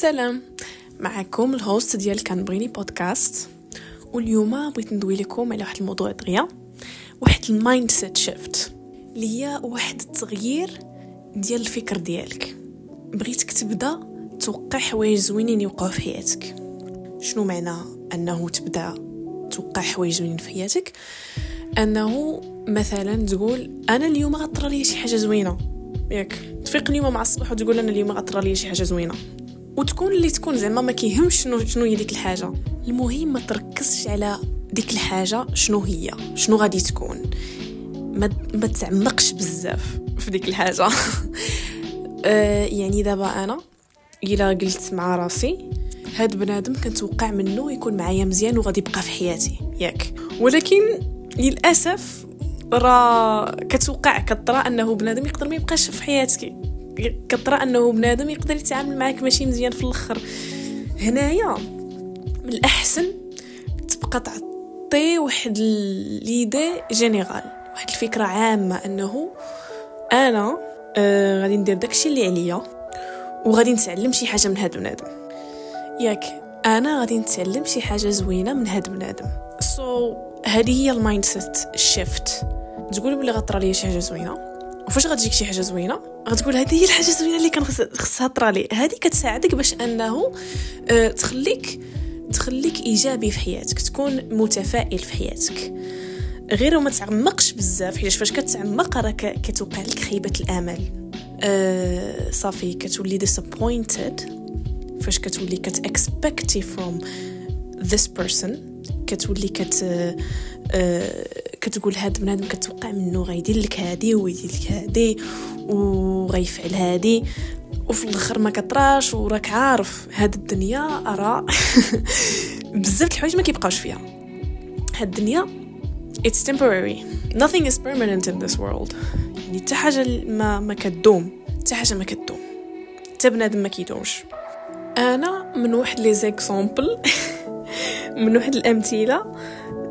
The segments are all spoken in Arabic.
سلام. معكم ال host ديال كنبغيني بودكاست واليوم بغيت ندوي لكم على واحد الموضوع دغيا واحد ال mindset shift. اللي هي واحد التغيير ديال الفكر ديالك. بغيتك تبدا توقع حوايج زوينين يوقعوا في حياتك. شنو معنى أنه تبدا توقع حوايج زوينين في حياتك؟ أنه مثلا تقول أنا اليوم غتطرى لي شي حاجة زوينة. ياك تفيق اليوم مع الصباح وتقول أنا اليوم غطرى لي شي حاجة زوينة. وتكون اللي تكون زعما ما كيهمش شنو شنو هي ديك الحاجة. المهم ما تركزش على ديك الحاجة شنو هي شنو غادي تكون. ما ما تعمقش بزاف في ديك الحاجة. آه يعني دابا أنا إلا قلت مع راسي هاد بنادم كنتوقع منه يكون معايا مزيان وغادي يبقى في حياتي ياك. ولكن للأسف راه كتوقع كطرا أنه بنادم يقدر ما يبقاش في حياتك. كطرأ أنه بنادم يقدر يتعامل معاك ماشي مزيان في الأخر. هنايا من الأحسن تبقى تعطي واحد ليدي جينيرال واحد الفكرة عامة أنه أنا آه غادي ندير داكشي اللي عليا وغادي نتعلم شي حاجة من هاد بنادم. ياك أنا غادي نتعلم شي حاجة زوينة من هاد بنادم. so, so, هذه هي ال mindset shift تقول بلي غتطرى ليا شي حاجة زوينة؟ وفاش غتجيك شي حاجة زوينة؟ غتقول هذه هي الحاجة الزوينة اللي كان خصها طرا لي هذه كتساعدك باش أنه أه تخليك تخليك إيجابي في حياتك تكون متفائل في حياتك. غير وما تعمقش بزاف حيت فاش كتعمق راه كتوقع لك خيبة الأمل. أه صافي كتولي disappointed. فاش كتولي كتأكسبكتي from this person كتولي كت أه كتقول هاد بنادم كتوقع منه غيدير لك هادي ويدير لك هادي وغيفعل هادي وفي الآخر ما كطراش وراك عارف هاد الدنيا راه بزاف الحوايج ما كيبقاوش فيها. هاد الدنيا it's temporary. Nothing is permanent in this world. يعني حتى حاجة ما ما كتدوم حتى حاجة ما كتدوم حتى بنادم ما كيدومش. أنا من واحد لي زيكزامبل من واحد الأمثلة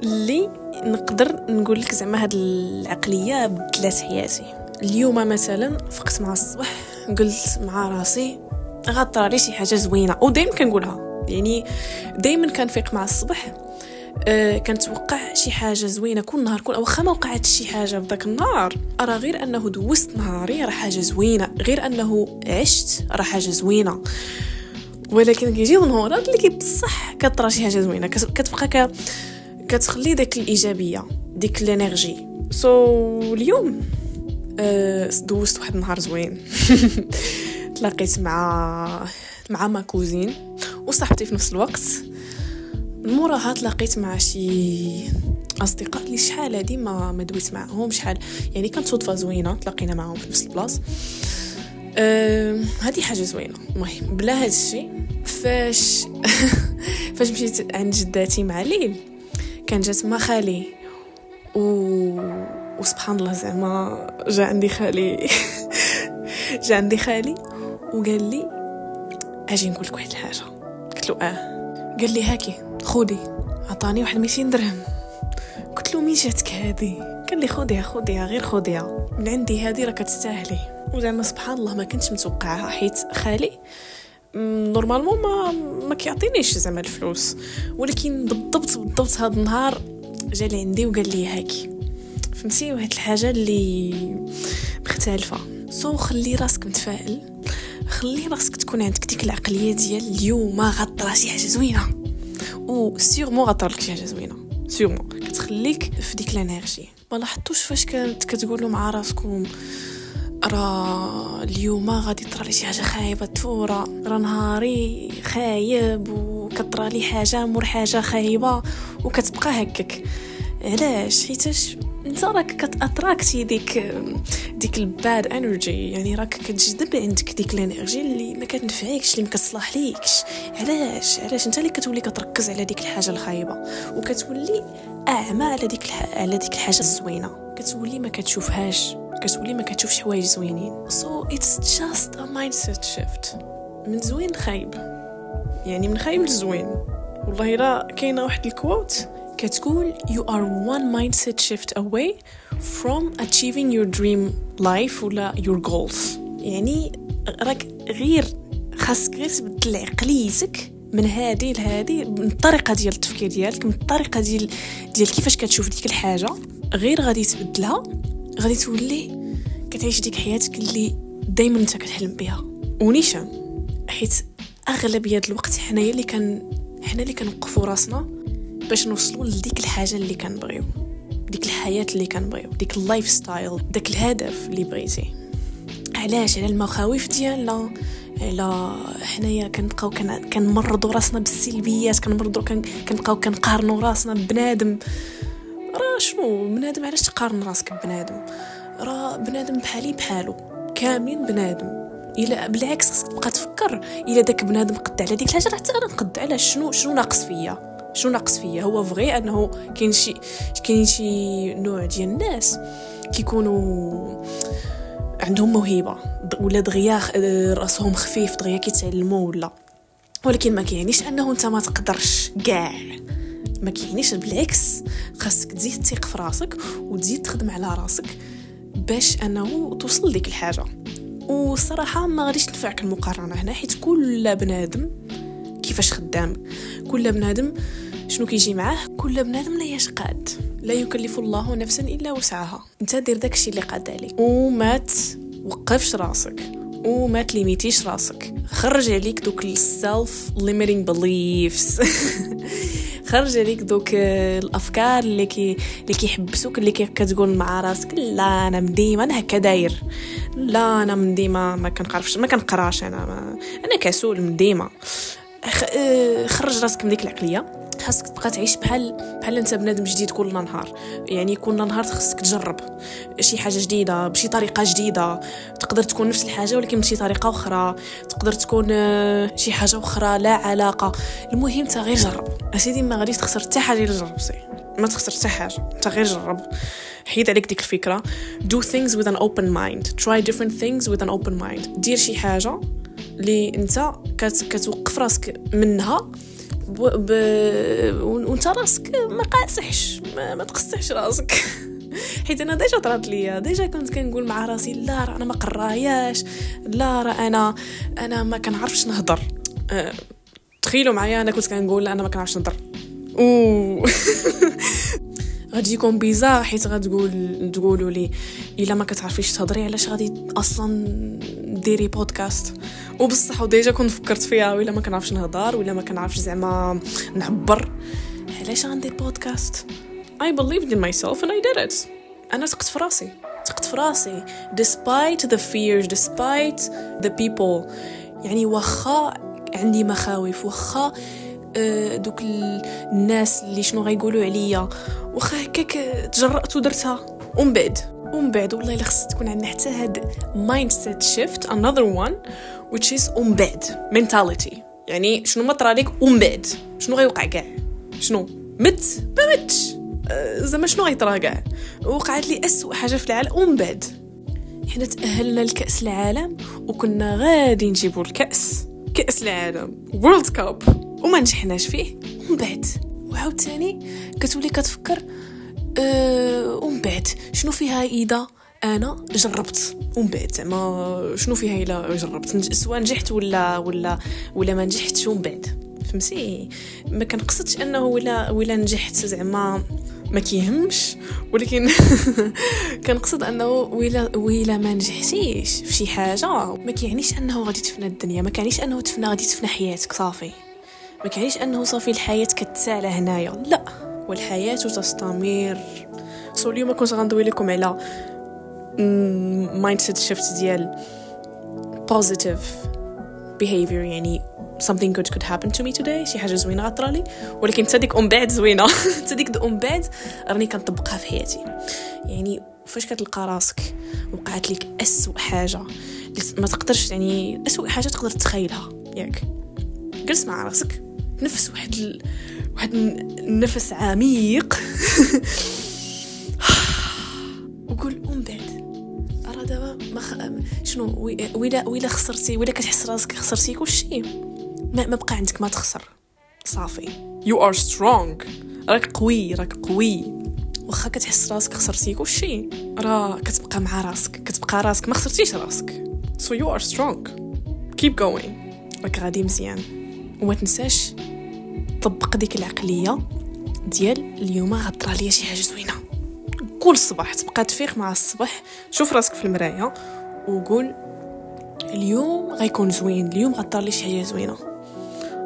اللي نقدر نقول لك زعما هاد العقلية بدلات حياتي. اليوم مثلا فقت مع الصباح قلت مع راسي غطرى لي شي حاجة زوينة ودائما كنقولها. يعني دائما كنفيق مع الصباح أه كنتوقع شي حاجة زوينة كل نهار كل واخا ما وقعت شي حاجة في النهار راه غير أنه دوزت نهاري راه حاجة زوينة غير أنه عشت راه حاجة زوينة. ولكن كيجيو نهارات اللي بصح كطرا شي حاجة زوينة كتبقى ك... كتخلي داك الإيجابية ديك ال energy. so, اليوم أه دوزت واحد النهار زوين. تلاقيت مع مع ma cousine وصاحبتي في نفس الوقت. موراها تلاقيت مع شي أصدقاء اللي شحال هادي ما ما دويت معاهم شحال يعني كانت صدفة زوينة تلاقينا معاهم في نفس البلاصه أه هذه حاجة زوينة. المهم بلا هذا الشيء فاش فاش مشيت عند جداتي مع ليل. كان جات ما خالي. و وسبحان الله زعما جا عندي خالي. جا عندي خالي وقال لي أجي نقول لك واحد الحاجة. قلت له آه. قال لي هاكي خودي عطاني واحد 200 درهم. قلت له مين جاتك هادي؟ قال لي خوديها خوديها غير خوديها. من عندي هادي راه كتستاهلي. وزعما سبحان الله ما كنتش متوقعها حيت خالي normalement ما ما كيعطينيش زعما الفلوس. ولكن بالضبط بالضبط هذا النهار جا لي عندي وقال لي هاكي فهمتي؟ واحد الحاجة اللي مختلفة. so خلي راسك متفائل. خلي راسك تكون عندك ديك العقلية ديال اليوم غطرا شي حاجة زوينة. و sûrement غطرا لك شي حاجة زوينة. sûrement كتخليك في ديك ال energy. ما لاحظتوش فاش كنت كتقولوا مع راسكم راه اليوم غادي طرا لي شي حاجة خايبة تفو راه راه نهاري خايب وكطرا لي حاجة مور حاجة خايبة وكتبقى هكاك. علاش؟ حيتاش انت راك كتاتراكتي ديك ديك ال bad energy يعني راك كتجذب عندك ديك ال energy اللي ما كتنفعكش اللي ما كتصلح ليكش علاش؟ علاش انت اللي كتولي كتركز على ديك الحاجة الخايبة وكتولي أعمى على ديك الح... على ديك الحاجة الزوينة. كتولي ما كتشوفهاش. كتولي ما كتشوفش حوايج زوينين so it's just a mindset من زوين لخايب يعني من خايب لزوين والله الا كاينة واحد ال quote كتقول you are one mindset shift away from achieving your dream life ولا your goals. يعني راك غير خاصك غير تبدل عقليتك من هذه لهذه من الطريقة ديال التفكير ديالك من الطريقة ديال ديال كيفاش كتشوف ديك الحاجة غير غادي تبدلها غادي تولي كتعيش ديك حياتك اللي دائما انت كتحلم بها ونيشان حيت أغلبية الوقت حنايا اللي كان حنا اللي كنوقفوا راسنا باش نوصلوا لديك الحاجة اللي كنبغيو. ديك الحياة اللي كنبغيو ديك ال lifestyle داك الهدف اللي بغيتي. علاش؟ على المخاوف ديالنا. على حنايا كنبقاو كنمرضوا راسنا بالسلبيات كنمرضوا كنبقاو كنقارنوا راسنا ببنادم راه بنادم علاش تقارن راسك ببنادم؟ راه بنادم بحالي بحالو كاملين بنادم. إلا بالعكس خصك تبقى تفكر إلا داك بنادم قد على ديك الحاجة حتى أنا نقد على شنو شنو ناقص فيا؟ شنو ناقص فيا؟ هو فغي أنه كاين شي كاين شي نوع ديال الناس كيكونوا عندهم موهبة ولا دغيا رأسهم خفيف دغيا كيتعلموا ولا. ولكن ما كيعنيش أنه أنت ما تقدرش كاع. ما كيعنيش بالعكس خاصك تزيد تثق في راسك وتزيد تخدم على راسك باش انه توصل لديك الحاجة. والصراحه ما غاديش تنفعك المقارنة هنا حيت كل بنادم كيفاش خدام؟ كل بنادم شنو كيجي معاه؟ كل بنادم لا يشقاد لا يكلف الله نفسا إلا وسعها. انت دير داكشي اللي قاد عليك. وما توقفش راسك. وما ت limit يش راسك. خرج عليك دوك ال self-limiting beliefs خرج عليك دوك الأفكار اللي كي اللي كيحبسوك اللي كتقول مع راسك لا أنا ديما أنا هكا داير. لا أنا من ديما ما كنقرفش ما كنقراش أنا ما أنا كسول من ديما. آه، خرج راسك من ديك العقلية. خاصك تبقى تعيش بحال بحال انت بنادم جديد كل نهار. يعني كل نهار خاصك تجرب شي حاجة جديدة بشي طريقة جديدة. تقدر تكون نفس الحاجة ولكن بشي طريقة أخرى. تقدر تكون آه، شي حاجة أخرى لا علاقة. المهم أنت غير جرب. أسيدي ما غاديش تخسر حتى حاجة الا جربتي ما تخسر حتى حاجة. أنت غير جرب. حيد عليك ديك الفكرة. Do things with an open mind. Try different things with an open mind. دير شي حاجة اللي أنت كتوقف راسك منها. ب... وانت راسك ما قاصحش ما, ما تقصحش راسك. حيت أنا déjà طرات ليا déjà كنت كنقول مع راسي لا راه أنا ما قارياش لا راه أنا أنا ما كنعرفش نهضر. أه... تخيلوا معايا أنا كنت كنقول لا أنا ما كنعرفش نهضر. اوه غتجيكم بيزار حيت غتقول تقولوا لي إلا ما كتعرفيش تهضري علاش غادي أصلا ديري بودكاست وبصح وديجا كنت فكرت فيها ولا ما كنعرفش نهضر ولا ما كنعرفش زعما نعبر. علاش غندير بودكاست I believed in myself and I did it. أنا ثقت في راسي. ثقت في راسي. Despite the fears despite the people. يعني واخا عندي مخاوف. واخا دوك الناس اللي شنو غيقولوا عليا. واخا هكاك تجرأت ودرتها. ومن بعد ومن بعد والله إلا خص تكون عندنا حتى هاد mindset shift another one which is ومن بعد mentality. يعني شنو ما طرا لك ومن بعد. شنو غيوقع كاع؟ شنو؟ مت؟ ما متش. آه، زعما شنو غيطرا كاع؟ وقعت لي اسوء حاجة في العالم ومن بعد. حنا تأهلنا لكأس العالم وكنا غادي نجيبوا الكأس. كأس العالم وورلد كاب وما نجحناش فيه. ومن بعد وعاوتاني كتولي كتفكر أه ومن بعد شنو فيها إذا أنا جربت؟ ومن بعد زعما شنو فيها إلا جربت؟ سواء نجحت ولا ولا ولا ما نجحتش ومن بعد. فهمتي؟ ما كنقصدش أنه ولا ولا نجحت زعما ما كيهمش ولكن كنقصد أنه ويلا ويلا ما نجحتيش في شي حاجة. ما كيعنيش أنه غادي تفنى الدنيا ما كيعنيش أنه تفنى غادي تفنى حياتك صافي. ما كيعنيش انه صافي الحياة كتسالى هنايا. لا والحياة تستمر. so اليوم كنت غندوي لكم على mindset shift ديال positive behavior يعني something good could happen to me today شي حاجة زوينة غطرالي ولكن ديك أم بعد زوينة. ديك أم بعد راني كنطبقها في حياتي. يعني فاش كتلقى راسك وقعت لك اسوء حاجة ما تقدرش يعني اسوء حاجة تقدر تتخيلها. ياك. جلس مع راسك. نفس واحد ال... واحد النفس عميق. وقول أم بعد راه دابا ما خ... شنو ويلا ويلا خسرتي ويلا كتحس راسك خسرتي كلشي. ما, ما بقى عندك ما تخسر. صافي. You are strong. راك قوي راك قوي. واخا كتحس راسك خسرتي كلشي. راه كتبقى مع راسك كتبقى راسك ما خسرتيش راسك. So you are strong. Keep going. راك غادي مزيان. وما تنساش طبق ديك العقلية ديال اليوم. غطرى ليا شي حاجة زوينة. كل الصباح تبقى تفيق مع الصباح. شوف راسك في المراية وقول اليوم غيكون زوين اليوم غطرى لي شي حاجة زوينة.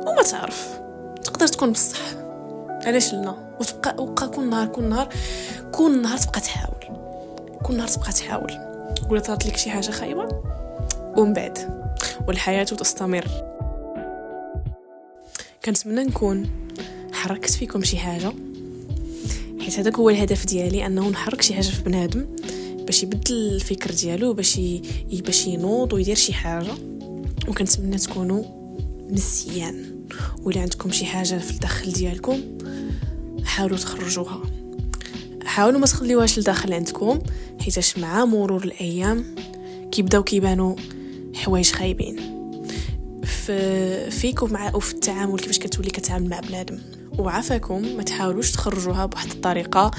وما تعرف تقدر تكون بصح. علاش لا؟ وتبقى وبقى كل نهار كل نهار كل نهار تبقى تحاول. كل نهار تبقى تحاول. ولا طرات لك شي حاجة خايبة؟ ومن بعد والحياة تستمر. كنتمنى نكون حركت فيكم شي حاجة حيت هذاك هو الهدف ديالي أنه نحرك شي حاجة في بنادم باش يبدل الفكر ديالو باش. باش ينوض ويدير شي حاجة. وكنتمنى تكونوا مزيان ولا عندكم شي حاجة في الداخل ديالكم حاولوا تخرجوها. حاولوا ما تخليوهاش لداخل عندكم حيتاش مع مرور الأيام كيبداو كيبانوا حوايج خايبين. في فيك ومع وفي التعامل كيفاش كتولي كتعامل مع بنادم. وعافاكم ما تحاولوش تخرجوها بواحد الطريقة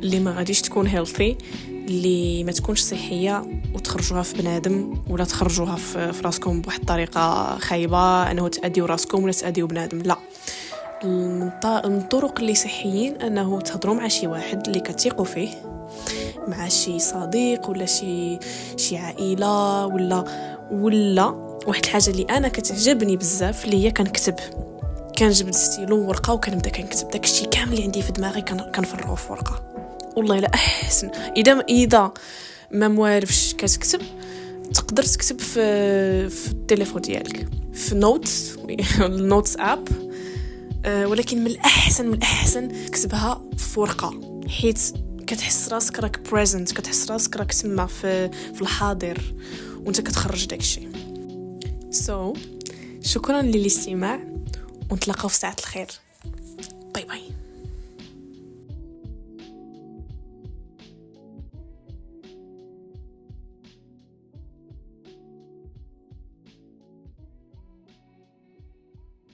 اللي ما غاديش تكون هيلثي اللي ما تكونش صحية وتخرجوها في بنادم ولا تخرجوها في, في راسكم بواحد الطريقة خايبة أنه تاديو راسكم ولا تاديو بنادم. لا. من الطرق اللي صحيين أنه تهضروا مع شي واحد اللي كتيقوا فيه مع شي صديق ولا شي شي عائلة ولا ولا واحد الحاجة اللي أنا كتعجبني بزاف اللي هي كنكتب. كنجبد ستيلو ورقه وكنبدأ كنكتب داكشي كامل اللي عندي في دماغي كنفرغو في ورقة. والله الا أحسن. إذا إذا ما موالفش كتكتب تقدر تكتب في في التليفون ديالك. في note ال notes app ولكن من الاحسن من الأحسن تكتبها في ورقة. حيت كتحس راسك راك present كتحس راسك راك تما في في الحاضر وانت كتخرج داكشي. سو so, شكرا للاستماع ونتلاقاو في ساعة الخير.